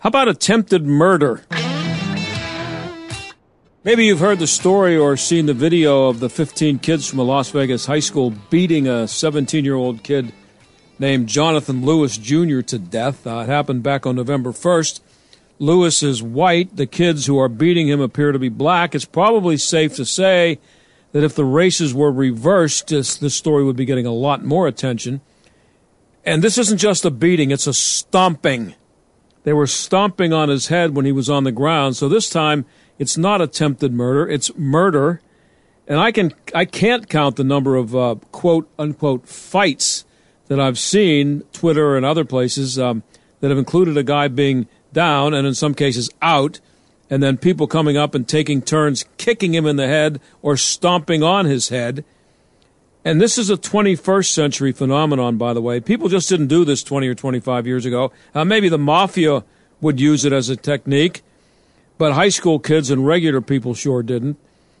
How about attempted murder? Maybe you've heard the story or seen the video of the 15 kids from a Las Vegas high school beating a 17 year old kid named Jonathan Lewis Jr. to death. Uh, it happened back on November 1st. Lewis is white. The kids who are beating him appear to be black. It's probably safe to say that if the races were reversed, this, this story would be getting a lot more attention. And this isn't just a beating, it's a stomping. They were stomping on his head when he was on the ground. So this time, it's not attempted murder; it's murder. And I can I can't count the number of uh, quote unquote fights that I've seen Twitter and other places um, that have included a guy being down and in some cases out, and then people coming up and taking turns kicking him in the head or stomping on his head. And this is a 21st century phenomenon, by the way. People just didn't do this 20 or 25 years ago. Uh, maybe the mafia would use it as a technique, but high school kids and regular people sure didn't.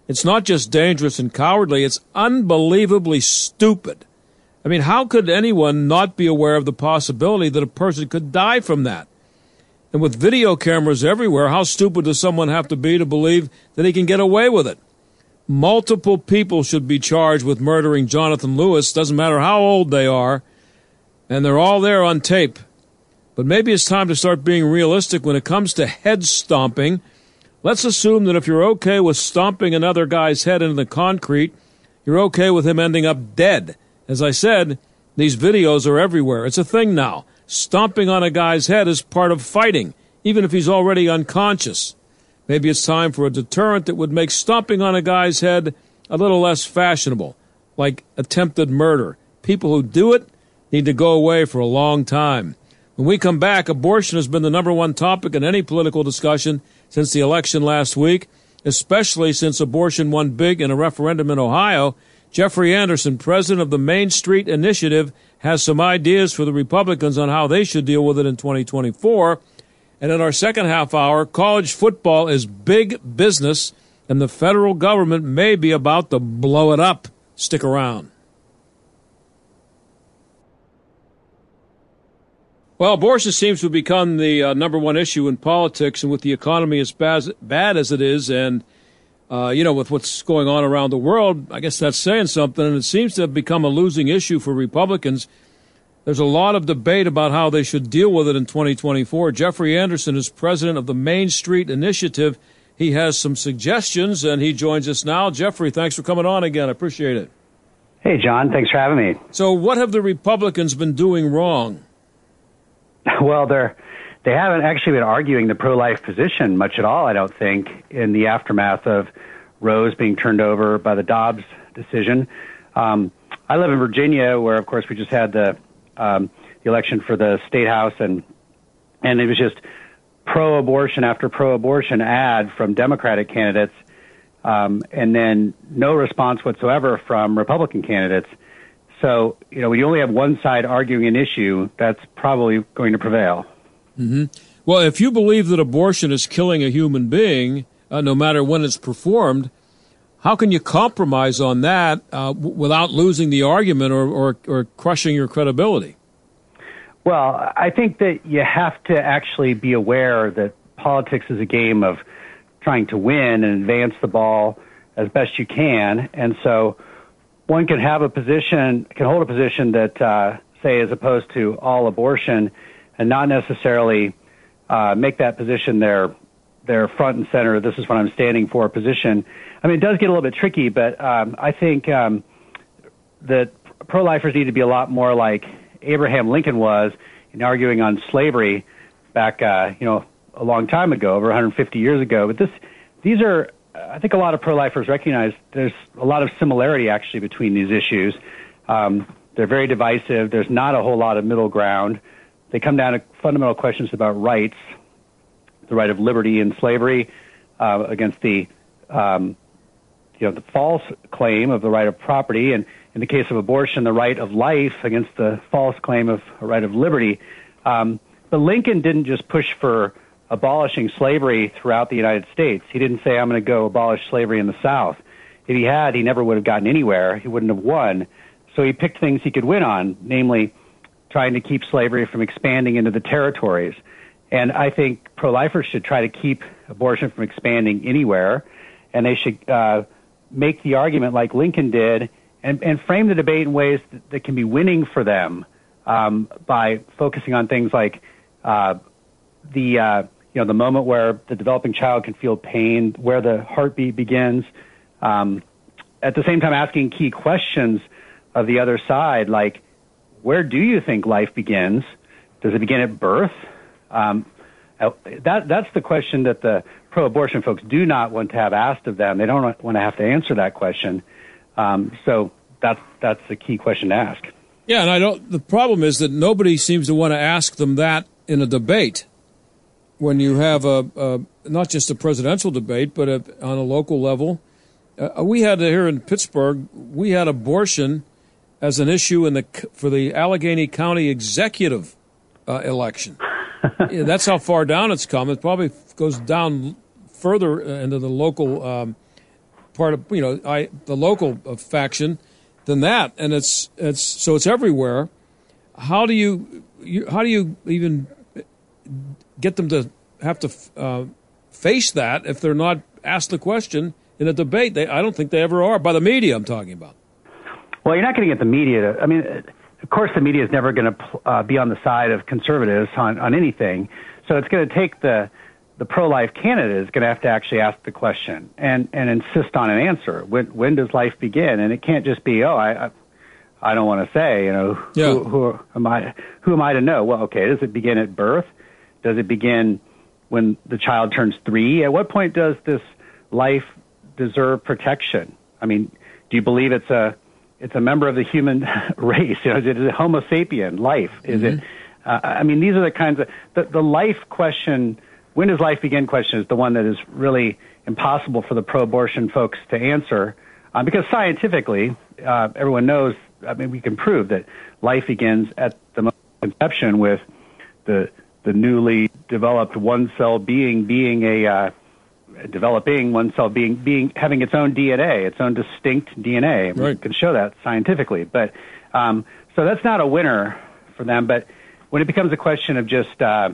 It's not just dangerous and cowardly, it's unbelievably stupid. I mean, how could anyone not be aware of the possibility that a person could die from that? And with video cameras everywhere, how stupid does someone have to be to believe that he can get away with it? Multiple people should be charged with murdering Jonathan Lewis, doesn't matter how old they are, and they're all there on tape. But maybe it's time to start being realistic when it comes to head stomping. Let's assume that if you're okay with stomping another guy's head into the concrete, you're okay with him ending up dead. As I said, these videos are everywhere. It's a thing now. Stomping on a guy's head is part of fighting, even if he's already unconscious. Maybe it's time for a deterrent that would make stomping on a guy's head a little less fashionable, like attempted murder. People who do it need to go away for a long time. When we come back, abortion has been the number one topic in any political discussion since the election last week, especially since abortion won big in a referendum in Ohio. Jeffrey Anderson, president of the Main Street Initiative, has some ideas for the Republicans on how they should deal with it in 2024. And in our second half hour, college football is big business, and the federal government may be about to blow it up. Stick around. Well, abortion seems to have become the uh, number one issue in politics, and with the economy as bad, bad as it is, and uh, you know, with what's going on around the world, I guess that's saying something. And it seems to have become a losing issue for Republicans. There's a lot of debate about how they should deal with it in 2024. Jeffrey Anderson is president of the Main Street Initiative. He has some suggestions, and he joins us now. Jeffrey, thanks for coming on again. I appreciate it. Hey, John. Thanks for having me. So, what have the Republicans been doing wrong? Well, they're they haven't actually been arguing the pro-life position much at all. I don't think in the aftermath of Roe's being turned over by the Dobbs decision. Um, I live in Virginia, where of course we just had the um, the election for the state house, and and it was just pro-abortion after pro-abortion ad from Democratic candidates, um, and then no response whatsoever from Republican candidates. So you know, when you only have one side arguing an issue, that's probably going to prevail. Mm-hmm. Well, if you believe that abortion is killing a human being, uh, no matter when it's performed, how can you compromise on that uh, w- without losing the argument or, or, or crushing your credibility? Well, I think that you have to actually be aware that politics is a game of trying to win and advance the ball as best you can. And so one can have a position, can hold a position that, uh, say, as opposed to all abortion, and not necessarily uh, make that position their their front and center. This is what I'm standing for position. I mean, it does get a little bit tricky, but um, I think um, that pro-lifers need to be a lot more like Abraham Lincoln was in arguing on slavery back, uh, you know, a long time ago, over 150 years ago. But this, these are I think a lot of pro-lifers recognize there's a lot of similarity actually between these issues. Um, they're very divisive. There's not a whole lot of middle ground. They come down to fundamental questions about rights, the right of liberty and slavery uh, against the um, you know the false claim of the right of property, and in the case of abortion, the right of life against the false claim of a right of liberty. Um, but Lincoln didn't just push for abolishing slavery throughout the United States. He didn't say, I'm going to go abolish slavery in the South. If he had, he never would have gotten anywhere. He wouldn't have won. So he picked things he could win on, namely trying to keep slavery from expanding into the territories. And I think pro lifers should try to keep abortion from expanding anywhere. And they should uh, make the argument like Lincoln did and, and frame the debate in ways that, that can be winning for them um, by focusing on things like uh, the uh, you know the moment where the developing child can feel pain, where the heartbeat begins. Um, at the same time, asking key questions of the other side, like where do you think life begins? Does it begin at birth? Um, uh, that that's the question that the pro-abortion folks do not want to have asked of them. They don't want to have to answer that question. Um, so that's that's the key question to ask. Yeah, and I don't. The problem is that nobody seems to want to ask them that in a debate. When you have a, a not just a presidential debate, but a, on a local level, uh, we had here in Pittsburgh, we had abortion as an issue in the for the Allegheny County executive uh, election. yeah, that's how far down it's come. It probably goes down further into the local um, part of you know I, the local uh, faction than that, and it's it's so it's everywhere. How do you, you how do you even get them to have to uh, face that if they're not asked the question in a debate? They I don't think they ever are by the media. I'm talking about. Well, you're not going to get the media to. I mean, of course, the media is never going to uh, be on the side of conservatives on on anything. So it's going to take the the pro-life candidate is going to have to actually ask the question and and insist on an answer. When when does life begin? And it can't just be, oh, I I, I don't want to say, you know, yeah. who, who am I? Who am I to know? Well, okay, does it begin at birth? Does it begin when the child turns three? At what point does this life deserve protection? I mean, do you believe it's a it's a member of the human race? You know, is it a Homo sapien life? Is mm-hmm. it? Uh, I mean, these are the kinds of the, the life question when does life begin question is the one that is really impossible for the pro-abortion folks to answer uh, because scientifically uh, everyone knows i mean we can prove that life begins at the conception with the the newly developed one cell being being a uh, developing one cell being being having its own DNA, its own distinct DNA. Right. We can show that scientifically, but um, so that's not a winner for them. But when it becomes a question of just uh,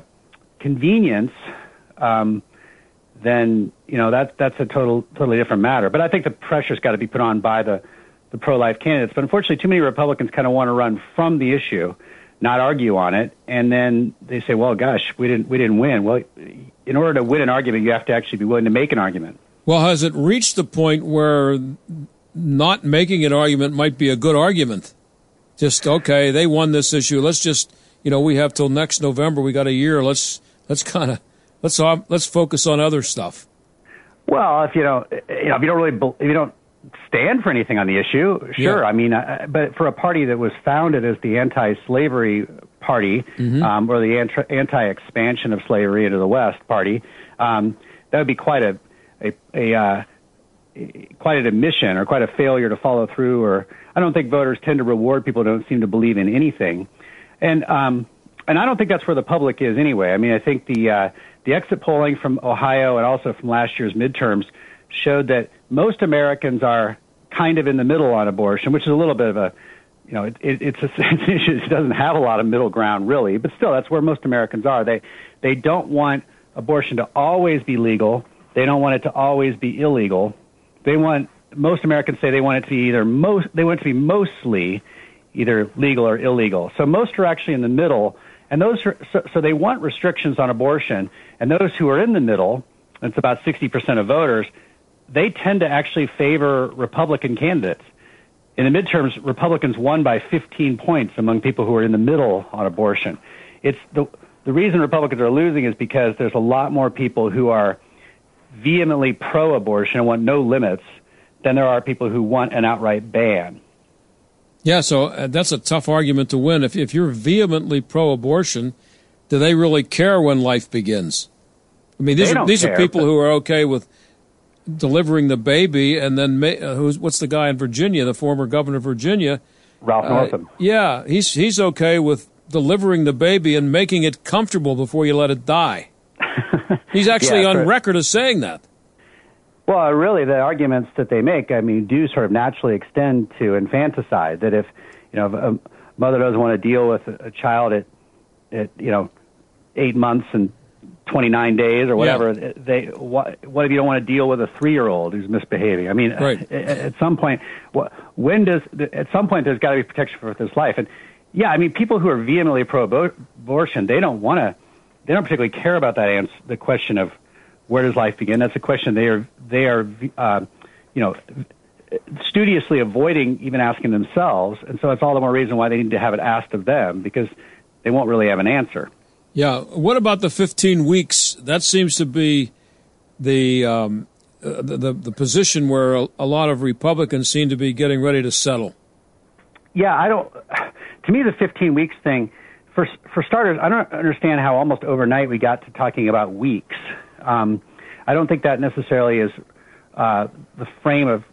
convenience, um, then you know that that's a total totally different matter. But I think the pressure's got to be put on by the the pro life candidates. But unfortunately, too many Republicans kind of want to run from the issue, not argue on it, and then they say, "Well, gosh, we didn't we didn't win." Well, in order to win an argument, you have to actually be willing to make an argument. Well, has it reached the point where not making an argument might be a good argument? Just okay, they won this issue. Let's just you know we have till next November. We got a year. Let's let's kind of let's uh, let's focus on other stuff. Well, if you don't, you know, if you don't really, if you don't stand for anything on the issue, sure. Yeah. I mean, uh, but for a party that was founded as the anti-slavery party Mm-hmm. um, or the anti- anti-expansion of slavery into the West party, um, that would be quite a a, a uh, quite an admission or quite a failure to follow through. Or I don't think voters tend to reward people who don't seem to believe in anything, and um, and I don't think that's where the public is anyway. I mean, I think the uh, the exit polling from Ohio and also from last year's midterms showed that most Americans are kind of in the middle on abortion, which is a little bit of a, you know, it, it, it's, a, it's issue that doesn't have a lot of middle ground really, but still, that's where most Americans are. They they don't want abortion to always be legal. They don't want it to always be illegal. They want most Americans say they want it to be either most they want it to be mostly either legal or illegal. So most are actually in the middle and those are, so, so they want restrictions on abortion. And those who are in the middle, it's about 60% of voters, they tend to actually favor Republican candidates. In the midterms, Republicans won by 15 points among people who are in the middle on abortion. It's the, the reason Republicans are losing is because there's a lot more people who are vehemently pro-abortion and want no limits than there are people who want an outright ban. Yeah, so uh, that's a tough argument to win. If if you're vehemently pro-abortion, do they really care when life begins? I mean, these They are these are people but- who are okay with delivering the baby, and then uh, who's what's the guy in Virginia, the former governor of Virginia? Ralph Uh, Northam. yeah, he's he's okay with delivering the baby and making it comfortable before you let it die. He's actually Yeah, on for- record as saying that. Well, really, the arguments that they make, I mean, do sort of naturally extend to infanticide. That if you know if a mother doesn't want to deal with a child at at you know eight months and twenty nine days or whatever, they what what if you don't want to deal with a three year old who's misbehaving? I mean, Right. at, at some point, when does at some point there's got to be protection for this life? And yeah, I mean, people who are vehemently pro abortion, they don't want to, they don't particularly care about that answer, the question of where does life begin? That's a question they are they are uh, you know studiously avoiding even asking themselves, and so it's all the more reason why they need to have it asked of them because they won't really have an answer. Yeah. What about the 15 weeks? That seems to be the um, the, the the position where a, a lot of Republicans seem to be getting ready to settle. Yeah, I don't. To me, the 15 weeks thing, for for starters, I don't understand how almost overnight we got to talking about weeks. Um, I don't think that necessarily is uh, the frame of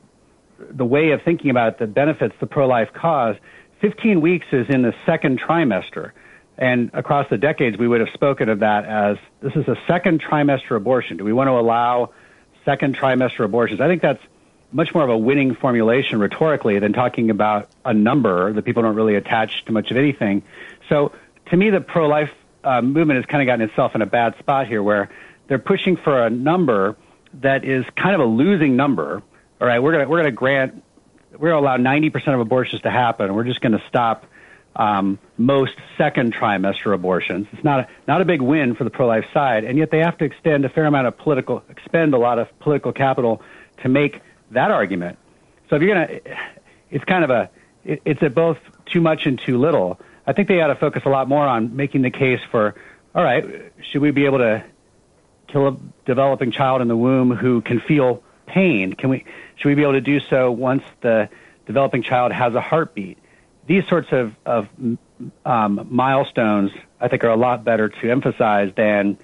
the way of thinking about it that benefits the pro-life cause. 15 weeks is in the second trimester, and across the decades, we would have spoken of that as this is a second trimester abortion. Do we want to allow second trimester abortions? I think that's much more of a winning formulation rhetorically than talking about a number that people don't really attach to much of anything. So to me, the pro-life uh, movement has kind of gotten itself in a bad spot here, where they're pushing for a number that is kind of a losing number. All right, we're gonna we're gonna grant we're gonna allow 90% of abortions to happen. We're just gonna stop um, most second trimester abortions. It's not a, not a big win for the pro-life side, and yet they have to extend a fair amount of political expend a lot of political capital to make that argument. So if you're gonna, it's kind of a it, it's a both too much and too little. I think they ought to focus a lot more on making the case for, all right, should we be able to kill a developing child in the womb who can feel pain? Can we should we be able to do so once the developing child has a heartbeat? These sorts of, of um, milestones, I think, are a lot better to emphasize than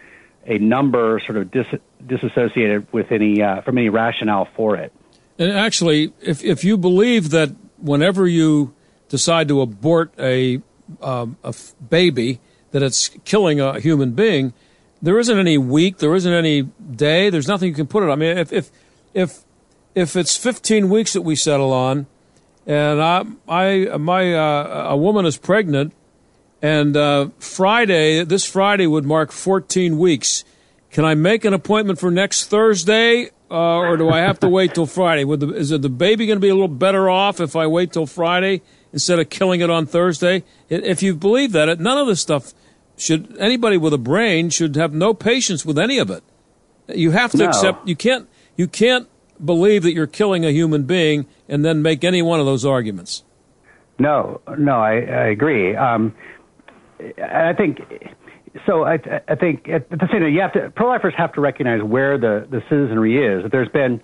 a number sort of dis- disassociated with any uh, from any rationale for it. And actually, if if you believe that whenever you decide to abort a um, a f- baby, that it's killing a human being, there isn't any week, there isn't any day, there's nothing you can put it. on. I mean, if if if if it's 15 weeks that we settle on, and I I my uh, a woman is pregnant, and uh, Friday this Friday would mark 14 weeks. Can I make an appointment for next Thursday, uh, or do I have to wait till Friday? Would the, is it the baby going to be a little better off if I wait till Friday instead of killing it on Thursday? If you believe that, none of this stuff should anybody with a brain should have no patience with any of it. You have to No. accept. You can't. You can't believe that you're killing a human being and then make any one of those arguments. No, no, I, I agree. Um, I think so. I, I think at the same time, you have to pro-lifers have to recognize where the, the citizenry is. There's been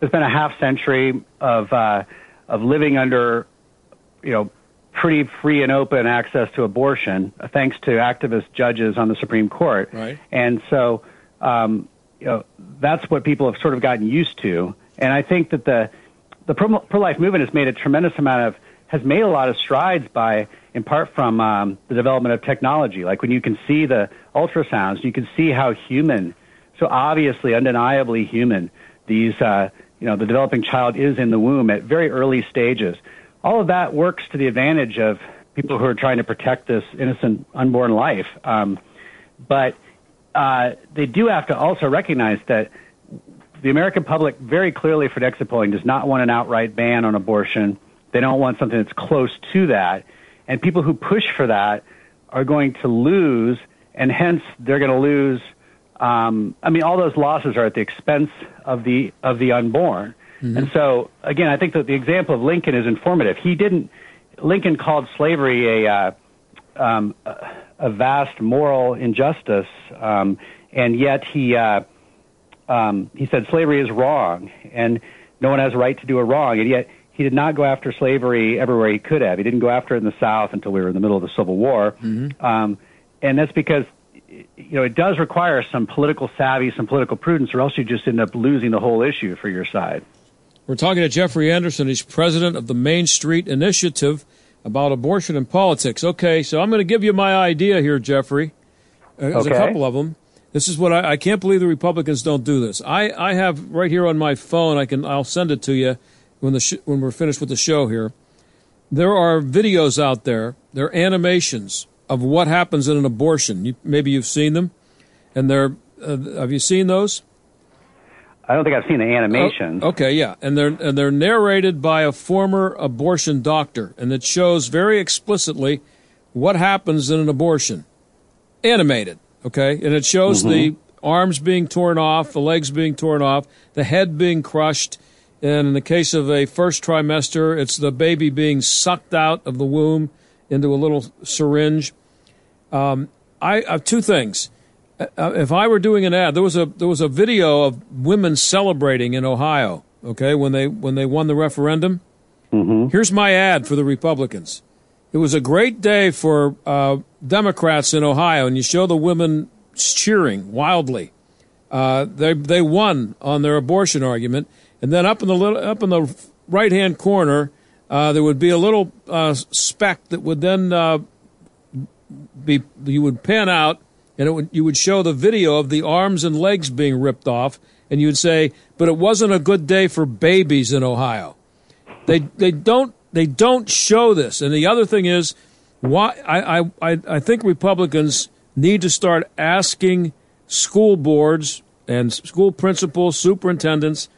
there's been a half century of uh, of living under you know pretty free and open access to abortion, thanks to activist judges on the Supreme Court. Right. And so, um, you know, that's what people have sort of gotten used to. And I think that the the pro- pro-life movement has made a tremendous amount of has made a lot of strides by in part from um, the development of technology. Like when you can see the ultrasounds, you can see how human, so obviously, undeniably human, these uh, you know the developing child is in the womb at very early stages. All of that works to the advantage of people who are trying to protect this innocent unborn life. Um, but uh, they do have to also recognize that the American public very clearly for exit polling does not want an outright ban on abortion. They don't want something that's close to that. And people who push for that are going to lose, and hence they're going to lose. Um, I mean, all those losses are at the expense of the of the unborn. And so, again, I think that the example of Lincoln is informative. He didn't. Lincoln called slavery a uh, um, a a vast moral injustice, um, and yet he uh, um, he said slavery is wrong and no one has a right to do a wrong, and yet he did not go after slavery everywhere he could have. He didn't go after it in the South until we were in the middle of the Civil War, mm-hmm. um, and that's because you know it does require some political savvy, some political prudence, or else you just end up losing the whole issue for your side. We're talking to Jeffrey Anderson. He's president of the Main Street Initiative about abortion and politics. Okay, so I'm going to give you my idea here, Jeffrey. Uh, there's okay. a couple of them. This is what I, I, can't believe the Republicans don't do this. I, I have right here on my phone. I can I'll send it to you when the sh- when we're finished with the show here. There are videos out there. There are animations of what happens in an abortion. You, maybe you've seen them, and they're uh, have you seen those? I don't think I've seen the animations. Oh, okay, yeah, and they're and they're narrated by a former abortion doctor, and it shows very explicitly what happens in an abortion, animated. Okay, and it shows mm-hmm. the arms being torn off, the legs being torn off, the head being crushed, and in the case of a first trimester, it's the baby being sucked out of the womb into a little syringe. Um, I have two things. Uh, if I were doing an ad, there was a there was a video of women celebrating in Ohio. Okay, when they when they won the referendum. Mm-hmm. Here's my ad for the Republicans. It was a great day for uh, Democrats in Ohio, and you show the women cheering wildly. Uh, they they won on their abortion argument, and then up in the little, up in the right hand corner, uh, there would be a little uh, speck that would then uh, be you would pan out and would, you would show the video of the arms and legs being ripped off, and you would say, "But it wasn't a good day for babies in Ohio." They they don't they don't show this, and the other thing is, why I I I think Republicans need to start asking school boards and school principals, superintendents,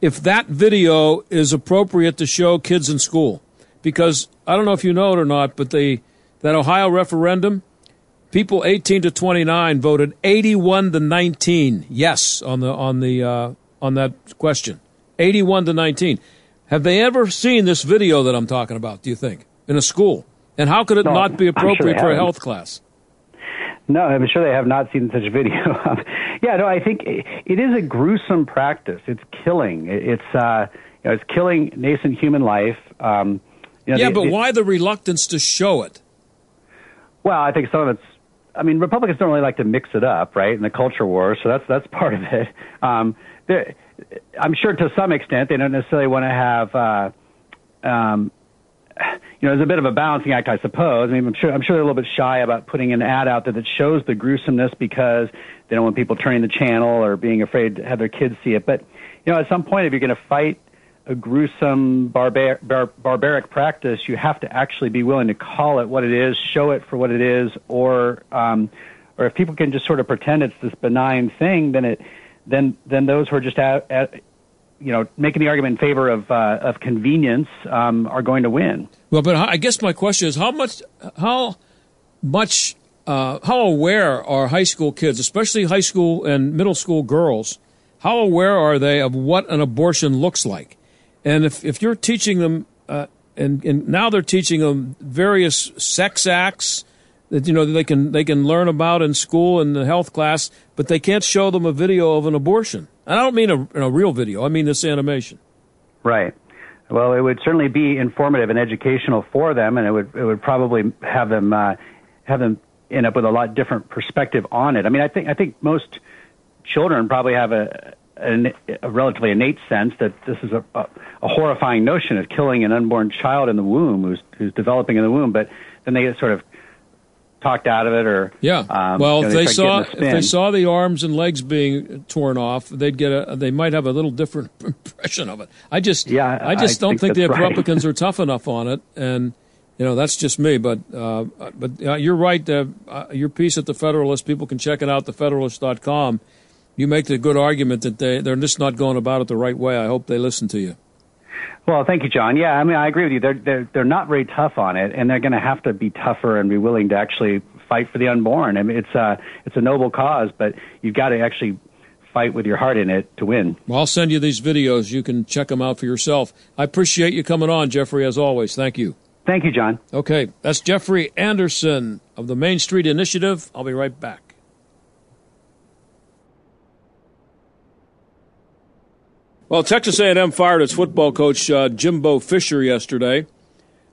if that video is appropriate to show kids in school, because I don't know if you know it or not, but the that Ohio referendum people 18 to 29 voted 81 to 19 yes on the on the uh, on that question. 81 to 19 have they ever seen this video that i'm talking about do you think in a school? And how could it no, not be appropriate sure for a health class? No i'm sure they have not seen such a video yeah no i think it is a gruesome practice. It's killing. It's uh you know, it's killing nascent human life um, you know, yeah, but why the reluctance to show it? Well, I think some of it's I mean, Republicans don't really like to mix it up, right? In the culture war, so that's that's part of it. Um, I'm sure to some extent they don't necessarily want to have, uh, um, you know, there's a bit of a balancing act, I suppose. I mean, I'm sure I'm sure they're a little bit shy about putting an ad out there that shows the gruesomeness because they don't want people turning the channel or being afraid to have their kids see it. But you know, at some point, if you're going to fight a gruesome, barbar- bar- barbaric practice, you have to actually be willing to call it what it is, show it for what it is, or um, or if people can just sort of pretend it's this benign thing, then it then then those who are just at, at you know making the argument in favor of uh, of convenience um, are going to win. Well, but I guess my question is how much how much uh, how aware are high school kids, especially high school and middle school girls? How aware are they of what an abortion looks like? And if, if you're teaching them, uh, and, and now they're teaching them various sex acts that you know they can they can learn about in school and the health class, but they can't show them a video of an abortion. And I don't mean a, a real video; I mean this animation. Right. Well, it would certainly be informative and educational for them, and it would it would probably have them uh, have them end up with a lot different perspective on it. I mean, I think I think most children probably have a a, a relatively innate sense that this is a, a, a horrifying notion of killing an unborn child in the womb who's, who's developing in the womb, but then they get sort of talked out of it or yeah. um, well you know, they if they saw if they saw the arms and legs being torn off they'd get a they might have a little different impression of it. I just yeah i just I don't think, think the republicans right. are tough enough on it and you know that's just me but uh, but uh, you're right uh, your piece at the federalist people can check it out the thefederalist.com you make the good argument that they, they're just not going about it the right way. I hope they listen to you. Well, thank you, John. Yeah, I mean, I agree with you. They're they're they're not very tough on it, and they're going to have to be tougher and be willing to actually fight for the unborn. I mean, it's a it's a noble cause, but you've got to actually fight with your heart in it to win. Well, I'll send you these videos. You can check them out for yourself. I appreciate you coming on, Jeffrey, as always. Thank you. Thank you, John. Okay, that's Jeffrey Anderson of the Main Street Initiative. I'll be right back. Well, Texas A&M fired its football coach uh, Jimbo Fisher yesterday.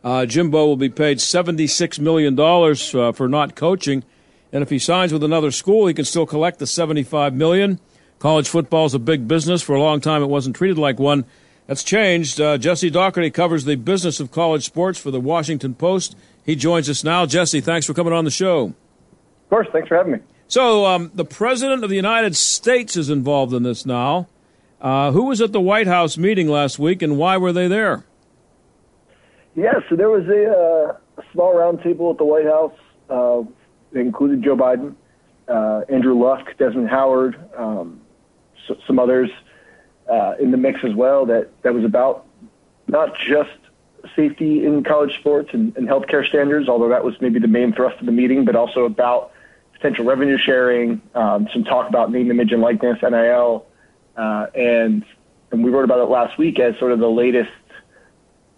Uh, Jimbo will be paid $76 million uh, for not coaching. And if he signs with another school, he can still collect the 75 million. College football is a big business. For a long time, it wasn't treated like one. That's changed. Uh, Jesse Dougherty covers the business of college sports for the Washington Post. He joins us now. Jesse, thanks for coming on the show. Of course. Thanks for having me. So, um, the President of the United States is involved in this now. Uh, who was at the White House meeting last week, and why were they there? Yeah, so there was a, uh, small roundtable at the White House. Uh, it included Joe Biden, uh, Andrew Luck, Desmond Howard, um, so, some others uh, in the mix as well. That that was about not just safety in college sports and, and healthcare standards, although that was maybe the main thrust of the meeting, but also about potential revenue sharing, um, some talk about name, image, and likeness, NIL, uh, and and we wrote about it last week as sort of the latest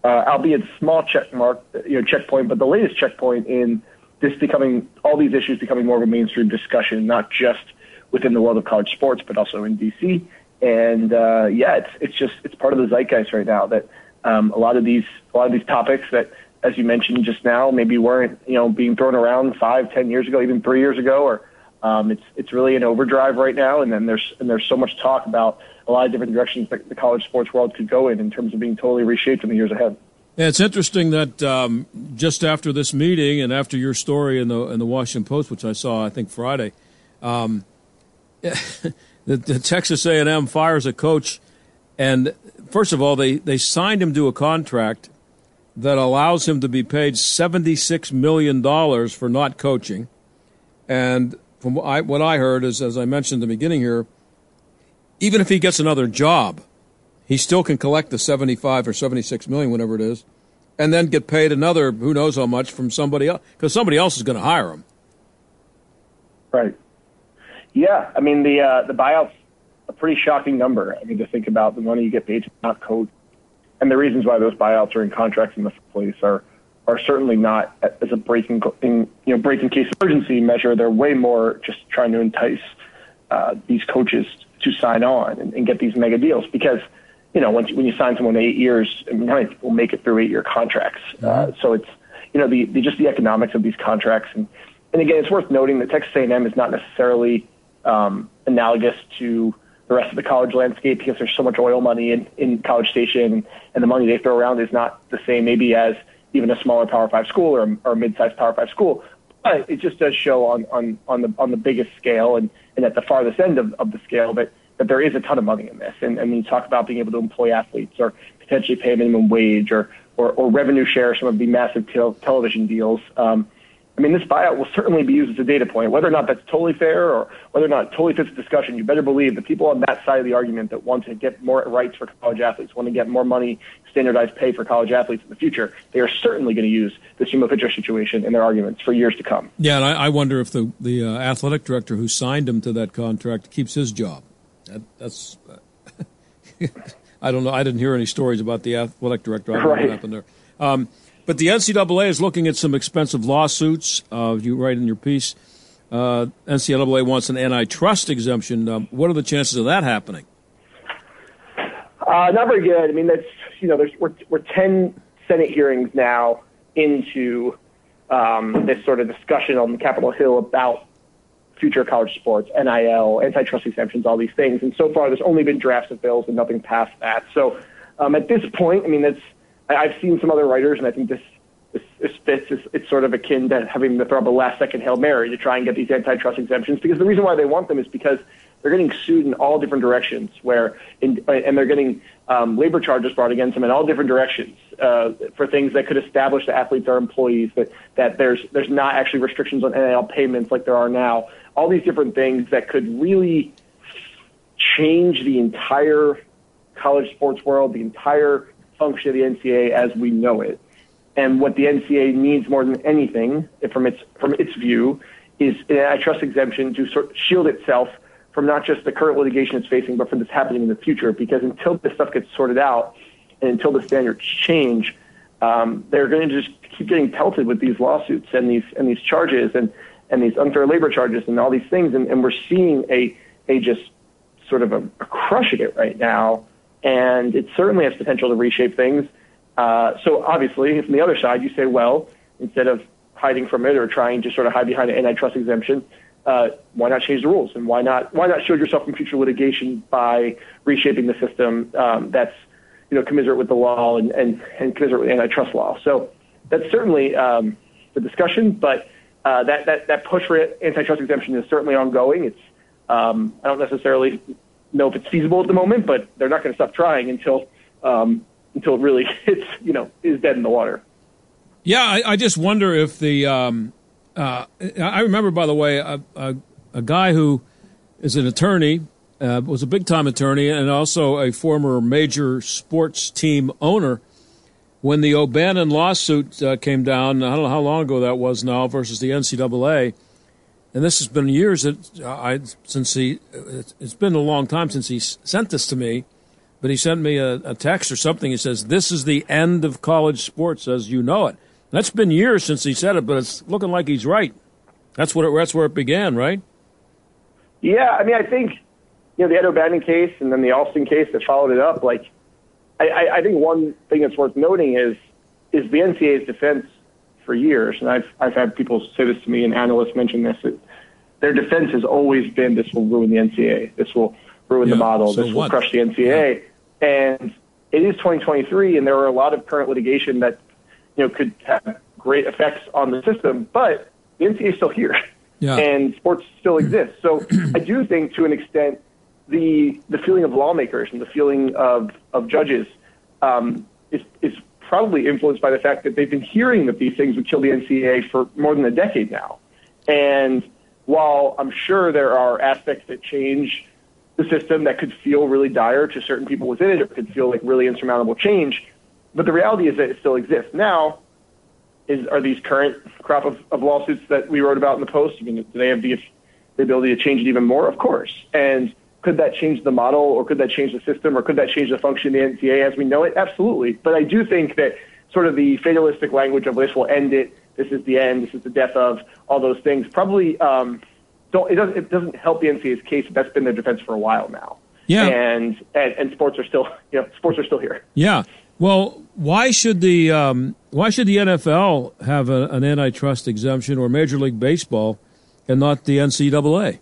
uh, albeit small check mark, you know, checkpoint, but the latest checkpoint in this becoming all these issues becoming more of a mainstream discussion, not just within the world of college sports, but also in DC. And uh, yeah, it's it's just it's part of the zeitgeist right now that um, a lot of these a lot of these topics that, as you mentioned just now, maybe weren't you know being thrown around five, ten years ago, even three years ago, or um, it's it's really an overdrive right now. And then there's and there's so much talk about a lot of different directions that the college sports world could go in in terms of being totally reshaped in the years ahead. Yeah, it's interesting that um, just after this meeting and after your story in the in the Washington Post, which I saw I think Friday, um, the, the Texas A and M fires a coach, and first of all, they they signed him to a contract that allows him to be paid seventy six million dollars for not coaching, and from what I, what I heard is, as I mentioned in the beginning here, even if he gets another job, he still can collect the 75 or 76 million, whatever it is, and then get paid another who knows how much from somebody else because somebody else is going to hire him. Right. Yeah, I mean the uh, the buyout's a pretty shocking number. I mean to think about the money you get paid to not coach, and the reasons why those buyouts are in contracts in the first place are are certainly not as a breaking in, you know breaking case emergency measure. They're way more just trying to entice uh, these coaches to sign on and, and get these mega deals because you know once when you sign someone eight years, I mean, how many people make it through eight year contracts? Uh, mm-hmm. Uh, so it's you know the, the just the economics of these contracts and and again it's worth noting that Texas A&M is not necessarily um, analogous to the rest of the college landscape because there's so much oil money in, in College Station and the money they throw around is not the same maybe as even a smaller Power Five school or, or a mid-sized Power Five school. But it just does show on, on, on the on the biggest scale and, and at the farthest end of, of the scale that that there is a ton of money in this. And, and when you talk about being able to employ athletes or potentially pay minimum wage or, or, or revenue share some of the massive tel- television deals, um, I mean, this buyout will certainly be used as a data point. Whether or not that's totally fair or whether or not it totally fits the discussion, you better believe the people on that side of the argument that want to get more rights for college athletes, want to get more money, standardized pay for college athletes in the future, they are certainly going to use this Jimbo Fisher situation in their arguments for years to come. Yeah, and I, I wonder if the, the uh, athletic director who signed him to that contract keeps his job. That, that's. Uh, I don't know. I didn't hear any stories about the athletic director. I don't right. know what happened there. Um, but the NCAA is looking at some expensive lawsuits. Uh, you write in your piece, uh, NCAA wants an antitrust exemption. Um, what are the chances of that happening? Uh, not very good. I mean, that's you know, there's we're, we're ten Senate hearings now into um, this sort of discussion on Capitol Hill about future college sports, NIL, antitrust exemptions, all these things. And so far, there's only been drafts of bills and nothing past that. So um, at this point, I mean, that's I've seen some other writers, and I think this this, this fits. It's, it's sort of akin to having to throw up a last second hail mary to try and get these antitrust exemptions because the reason why they want them is because they're getting sued in all different directions. Where in, and they're getting um, labor charges brought against them in all different directions uh, for things that could establish that athletes are employees, that that there's there's not actually restrictions on NIL payments like there are now. All these different things that could really change the entire college sports world, the entire function of the NCAA as we know it. And what the NCAA needs more than anything, from its from its view, is an antitrust exemption to sort of shield itself from not just the current litigation it's facing, but from this happening in the future. Because until this stuff gets sorted out, and until the standards change, um, they're going to just keep getting pelted with these lawsuits and these and these charges and and these unfair labor charges and all these things. And, and we're seeing a a just sort of a, a crush of it right now and it certainly has potential to reshape things. Uh, so obviously, from the other side, you say, well, instead of hiding from it or trying to sort of hide behind an antitrust exemption, uh, why not change the rules and why not why not shield yourself from future litigation by reshaping the system um, that's you know commiserate with the law and, and, and commiserate with antitrust law. So that's certainly um, the discussion, but uh, that, that that push for antitrust exemption is certainly ongoing. It's um, I don't necessarily know if it's feasible at the moment, but they're not going to stop trying until um, until it really hits you know is dead in the water. Yeah, I, I just wonder if the um, uh, I remember, by the way, a, a, a guy who is an attorney, uh, was a big time attorney, and also a former major sports team owner. When the O'Bannon lawsuit uh, came down, I don't know how long ago that was now, versus the NCAA, and this has been years that I since he it's been a long time since he sent this to me, but he sent me a, a text or something. He says, "This is the end of college sports as you know it." That's been years since he said it, but it's looking like he's right. That's what it, that's where it began, right? Yeah, I mean, I think you know the Ed O'Bannon case and then the Alston case that followed it up. Like, I, I think one thing that's worth noting is is the NCAA's defense for years, and I've I've had people say this to me, and analysts mention this. That their defense has always been this will ruin the NCAA. This will ruin yeah, the model. So this will crush the NCAA. Yeah. And it is 2023, and there are a lot of current litigation that you know, could have great effects on the system, but the NCAA is still here. Yeah. And sports still exists. So I do think to an extent the the feeling of lawmakers and the feeling of, of judges um, is, is probably influenced by the fact that they've been hearing that these things would kill the NCAA for more than a decade now. And while I'm sure there are aspects that change the system that could feel really dire to certain people within it or could feel like really insurmountable change, but the reality is that it still exists. Now, is are these current crop of, of lawsuits that we wrote about in the post? I mean, do they have the, the ability to change it even more? Of course. And could that change the model, or could that change the system, or could that change the function of the NCAA as we know it? Absolutely. But I do think that sort of the fatalistic language of this will end it. This is the end. This is the death of all those things. Probably um, don't. It doesn't. It doesn't help the NCAA's case. That's been their defense for a while now. Yeah. And and, and sports are still you know sports are still here. Yeah. Well, why should the um, why should the NFL have a, an antitrust exemption or Major League Baseball and not the NCAA?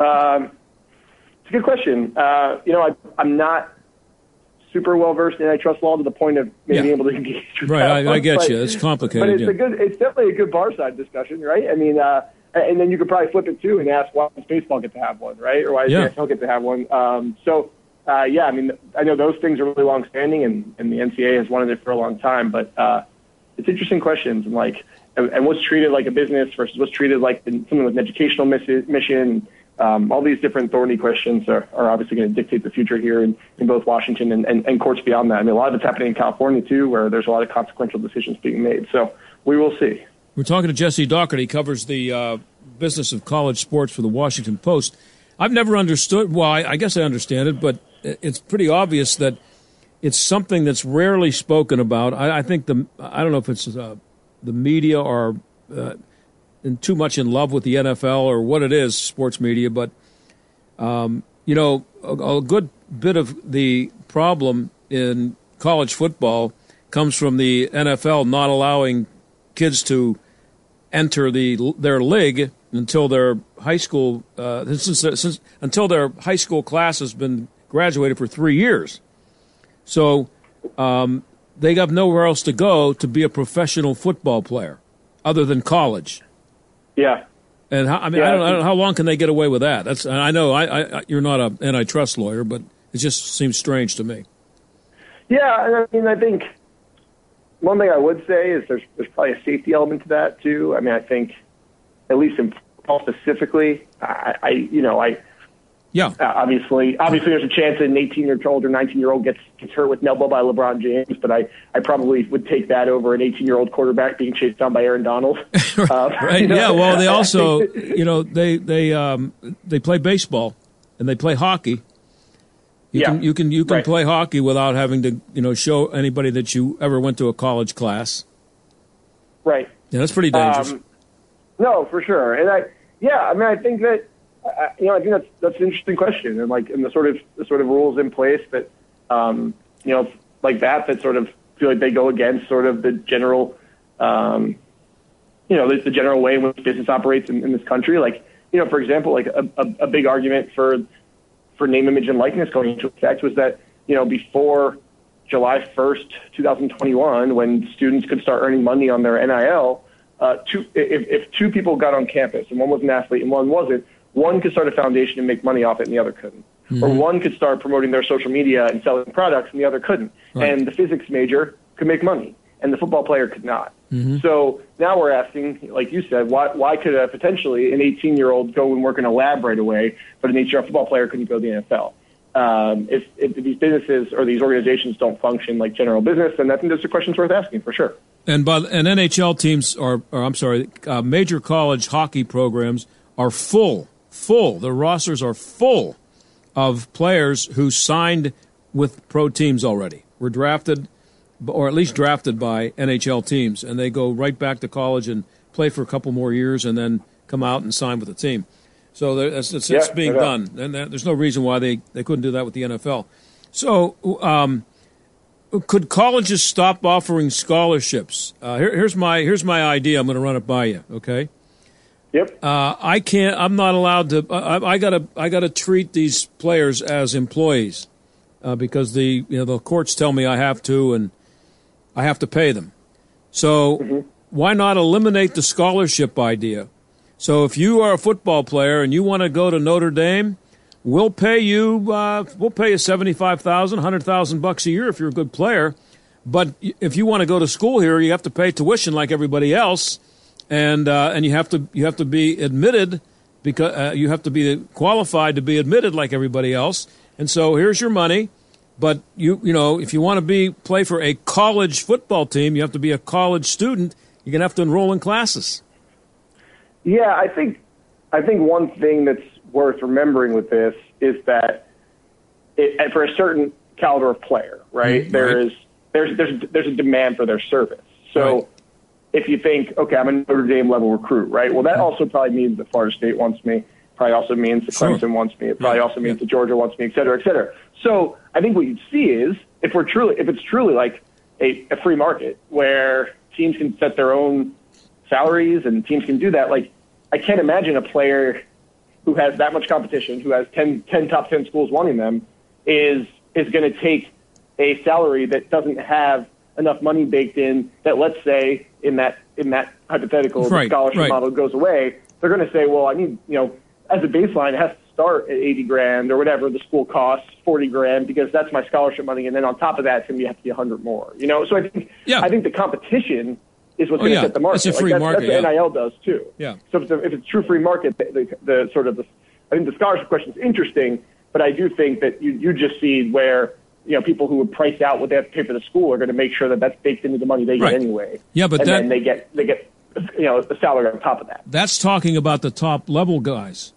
Um, it's a good question. Uh, you know, I, am not super well versed in antitrust law to the point of maybe yeah. being able to engage. right, I, I, get but, you. It's complicated. But it's yeah. a good. It's definitely a good bar side discussion, right? I mean, uh, and then you could probably flip it too and ask why does baseball get to have one, right? Or why does yeah. the NFL get to have one? Um, so uh, yeah, I mean, I know those things are really long standing, and, and the NCAA has wanted it for a long time. But uh, it's interesting questions, and like, and, and what's treated like a business versus what's treated like something with an educational mission. Um, all these different thorny questions are, are obviously going to dictate the future here in, in both Washington and, and, and courts beyond that. I mean, a lot of it's happening in California too, where there's a lot of consequential decisions being made. So we will see. We're talking to Jesse Dougherty. He covers the uh, business of college sports for the Washington Post. I've never understood. Well, I, guess I understand it, but it's pretty obvious that it's something that's rarely spoken about. I, I think the I don't know if it's uh, the media or uh, too much in love with the NFL or what it is, sports media, but um, you know, a, a, good bit of the problem in college football comes from the NFL not allowing kids to enter the their league until their high school uh, since, since, until their high school class has been graduated for three years. So um, they have nowhere else to go to be a professional football player other than college. Yeah. And how, I mean, yeah. I, don't, I, don't, know how long can they get away with that. That's I know I, I, you're not an antitrust lawyer, but it just seems strange to me. Yeah, I mean, I think one thing I would say is there's there's probably a safety element to that too. I mean, I think at least in Paul specifically, I, I you know I yeah. Uh, obviously, obviously, there's a chance that an 18 year old or 19 year old gets gets hurt with an elbow by LeBron James, but I, I probably would take that over an 18 year old quarterback being chased down by Aaron Donald. Uh, right. You know, yeah. Well, they also, you know, they they um, they play baseball and they play hockey. You yeah. can you can you can right. play hockey without having to you know show anybody that you ever went to a college class. Right. Yeah, that's pretty dangerous. Um, no, for sure, and I yeah, I mean, I think that I, you know, I think that's that's an interesting question, and like, and the sort of the sort of rules in place that, um, you know, like that that sort of feel like they go against sort of the general, um, you know, the, the general way in which business operates in, in this country. Like, you know, for example, like a, a, a big argument for for name, image, and likeness going into effect was that you know before July 1st, 2021, when students could start earning money on their NIL, uh, two, if, if two people got on campus and one was an athlete and one wasn't, one could start a foundation and make money off it and the other couldn't. Mm-hmm. Or one could start promoting their social media and selling products and the other couldn't. Right. And the physics major could make money and the football player could not. Mm-hmm. So now we're asking, like you said, why, why could a, potentially an 18 year old go and work in a lab right away, but an 18 year old football player couldn't go to the NFL? Um, if, if these businesses or these organizations don't function like general business, then I think those are questions worth asking for sure. And by and NHL teams are, or I'm sorry, uh, major college hockey programs are full, full. The rosters are full of players who signed with pro teams already, were drafted, or at least drafted by NHL teams, and they go right back to college and play for a couple more years, and then come out and sign with the team. So it's, it's, yeah, it's being done, and there's no reason why they, they couldn't do that with the NFL. So, um, could colleges stop offering scholarships? Uh, here, here's my here's my idea. I'm going to run it by you. Okay. Yep. Uh, I can't. I'm not allowed to. I, I, gotta. I gotta treat these players as employees uh, because the you know the courts tell me I have to, and I have to pay them. So mm-hmm. why not eliminate the scholarship idea? So if you are a football player and you want to go to Notre Dame, we'll pay you. Uh, we'll pay you seventy five thousand, hundred thousand bucks a year if you're a good player. But if you want to go to school here, you have to pay tuition like everybody else, and uh, and you have to you have to be admitted because uh, you have to be qualified to be admitted like everybody else. And so here's your money. But you you know if you want to be play for a college football team, you have to be a college student. You're gonna have to enroll in classes. Yeah, I think I think one thing that's worth remembering with this is that it, for a certain caliber of player, right? Mm-hmm. There is there's there's there's a demand for their service. So right. If you think, okay, I'm a Notre Dame level recruit, right? Well, that also probably means that Florida State wants me. Probably also means that Clemson sure. wants me. It probably yeah. also means yeah. that Georgia wants me, et cetera, et cetera. So I think what you'd see is if we're truly if it's truly like a, a free market where teams can set their own salaries and teams can do that, like I can't imagine a player who has that much competition, who has 10, 10 top 10 schools wanting them, is, is going to take a salary that doesn't have enough money baked in that let's say in that in that hypothetical right, scholarship right. model goes away, they're going to say, well, I need you know as a baseline it has to start at 80 grand or whatever the school costs 40 grand because that's my scholarship money, and then on top of that it's going to have to be a 100 more. You know, so I think yeah. I think the competition is what's oh, going to yeah. set the market. It's a free like market. That's what yeah. NIL does too. Yeah. So if it's, a, if it's true free market, the, the, the sort of the, I think the scholarship question is interesting, but I do think that you you just see where you know people who would price out what they have to pay for the school are going to make sure that that's baked into the money they get anyway. Yeah, but and that, then they get they get you know the salary on top of that. That's talking about the top level guys.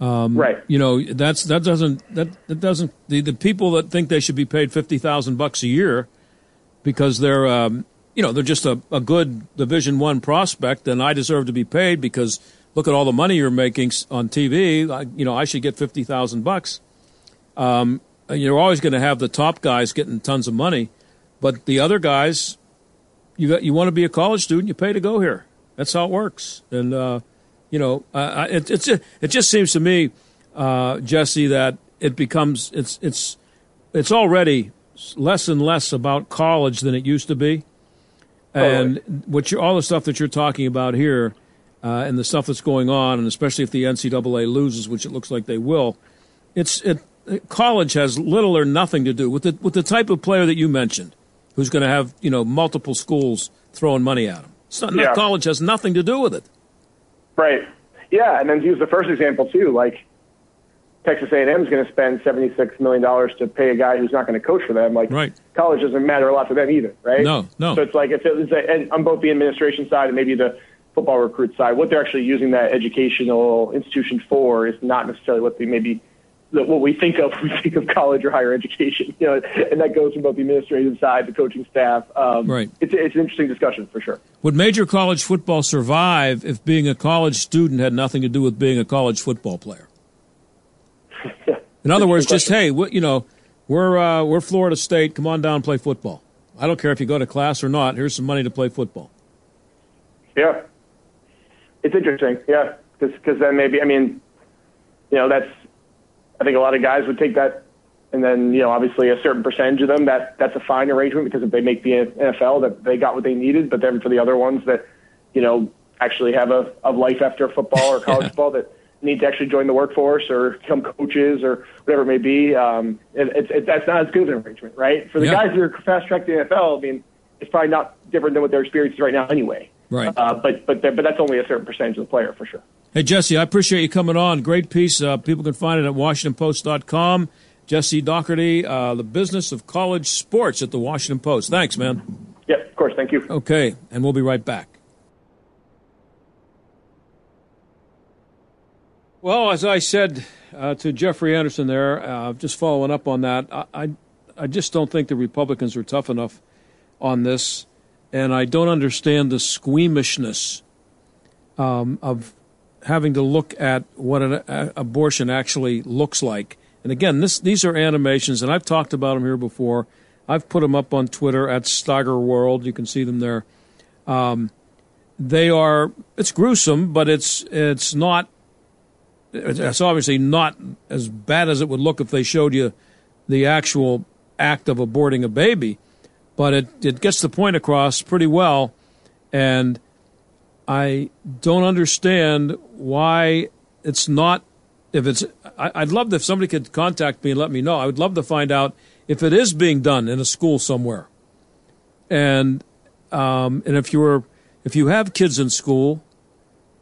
Um, right. You know that's that doesn't that that doesn't the, the people that think they should be paid fifty thousand bucks a year because they're um, you know, they're just a, a good Division One prospect, and I deserve to be paid because look at all the money you're making on TV. I, you know, I should get fifty thousand bucks. Um, you're always going to have the top guys getting tons of money, but the other guys, you got, you want to be a college student, you pay to go here. That's how it works, and uh, you know, uh, it, it's it just seems to me, uh, Jesse, that it becomes it's it's it's already less and less about college than it used to be. And what you all the stuff that you're talking about here, uh, and the stuff that's going on, and especially if the NCAA loses, which it looks like they will, it's it, college has little or nothing to do with the with the type of player that you mentioned, who's going to have you know multiple schools throwing money at him. Not, yeah. College has nothing to do with it. Right. Yeah, and then to use the first example too, like Texas A&M is going to spend $76 million to pay a guy who's not going to coach for them. Like, right. college doesn't matter a lot to them either, right? No, no. So it's like, it's, it's a, and on both the administration side and maybe the football recruit side, what they're actually using that educational institution for is not necessarily what they maybe the, what we think of when we think of college or higher education. You know, and that goes from both the administrative side, the coaching staff. Um, right. It's it's an interesting discussion for sure. Would major college football survive if being a college student had nothing to do with being a college football player? In other words, just hey, you know, we're uh, we're Florida State. Come on down and play football. I don't care if you go to class or not. Here's some money to play football. Yeah, it's interesting. Yeah, because then maybe I mean, you know, that's I think a lot of guys would take that, and then you know, obviously a certain percentage of them that that's a fine arrangement because if they make the NFL, that they got what they needed. But then for the other ones that, you know, actually have a, a life after football or college yeah. football that need to actually join the workforce or become coaches or whatever it may be. Um, it, it, it, that's not as good of an arrangement, right? For the guys that are fast track to the NFL, I mean, it's probably not different than what their experience is right now anyway. Right. Uh, but but but that's only a certain percentage of the player for sure. Hey Jesse, I appreciate you coming on. Great piece. Uh, people can find it at WashingtonPost.com. Jesse Dougherty, uh, the business of college sports at the Washington Post. Thanks, man. Yeah, of course. Thank you. Okay, and we'll be right back. Well, as I said uh, to Jeffrey Anderson there, uh, just following up on that, I, I, I, just don't think the Republicans are tough enough on this, and I don't understand the squeamishness um, of having to look at what an a, abortion actually looks like. And again, this, these are animations, and I've talked about them here before. I've put them up on Twitter at Steiger World. You can see them there. Um, they are it's gruesome, but it's it's not it's obviously not as bad as it would look if they showed you the actual act of aborting a baby, but it, it gets the point across pretty well. And I don't understand why it's not. If it's, I, would love if somebody could contact me and let me know. I would love to find out if it is being done in a school somewhere, and um, and if you were, if you have kids in school,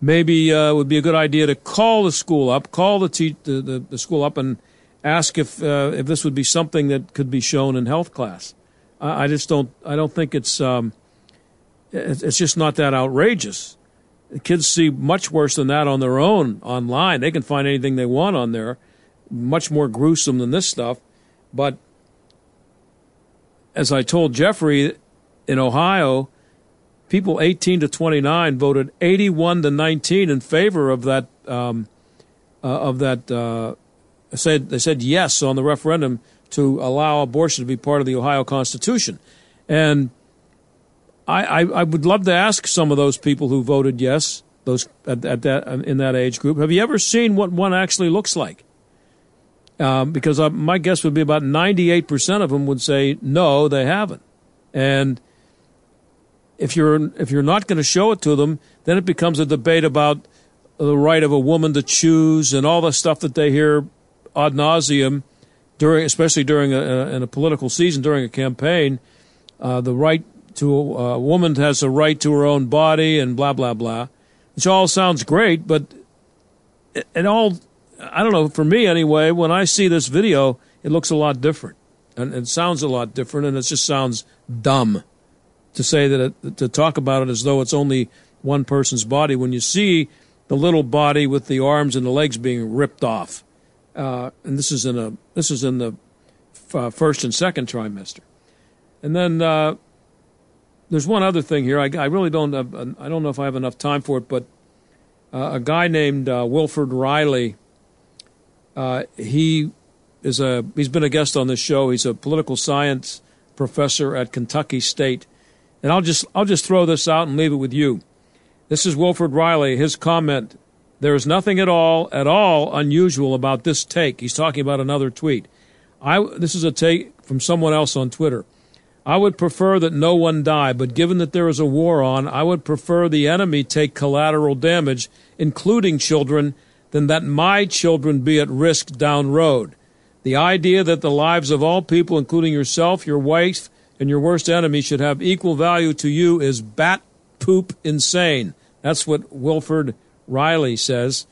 maybe uh, it would be a good idea to call the school up, call the, te- the, the, the school up, and ask if uh, if this would be something that could be shown in health class. I, I just don't I don't think it's um, it's just not that outrageous. Kids see much worse than that on their own online. They can find anything they want on there, much more gruesome than this stuff. But as I told Jeffrey, in Ohio, people 18 to 29 voted 81 to 19 in favor of that um, uh, of that uh, said they said yes on the referendum to allow abortion to be part of the Ohio Constitution, and I, I, I would love to ask some of those people who voted yes those at, at that in that age group. Have you ever seen what one actually looks like? Um, because uh, my guess would be about 98% of them would say no, they haven't, and if you're if you're not going to show it to them, then it becomes a debate about the right of a woman to choose and all the stuff that they hear ad nauseum during, especially during a, in a political season during a campaign. Uh, the right to a, a woman has a right to her own body and blah blah blah, which all sounds great, but it, it all I don't know for me anyway. When I see this video, it looks a lot different and it sounds a lot different, and it just sounds dumb to say that it, to talk about it as though it's only one person's body when you see the little body with the arms and the legs being ripped off. Uh, and this is in a this is in the uh, first and second trimester. And then uh, there's one other thing here. I, I, really don't have, I don't know if I have enough time for it, but uh, a guy named uh, Wilfred Reilly. Uh, he is a he's been a guest on this show. He's a political science professor at Kentucky State and I'll just I'll just throw this out and leave it with you. This is Wilfred Reilly. His comment: There is nothing at all at all unusual about this take. He's talking about another tweet. I this is a take from someone else on Twitter. I would prefer that no one die, but given that there is a war on, I would prefer the enemy take collateral damage, including children, than that my children be at risk down road. The idea that the lives of all people, including yourself, your wife, and your worst enemy should have equal value to you is bat poop insane. That's what Wilfred Reilly says.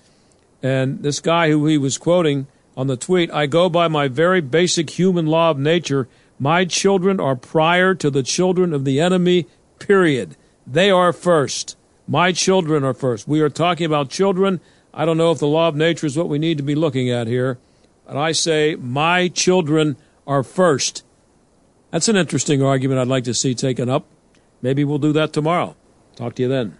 And this guy who he was quoting on the tweet, I go by my very basic human law of nature. My children are prior to the children of the enemy, period. They are first. My children are first. We are talking about children. I don't know if the law of nature is what we need to be looking at here. and I say my children are first. That's an interesting argument I'd like to see taken up. Maybe we'll do that tomorrow. Talk to you then.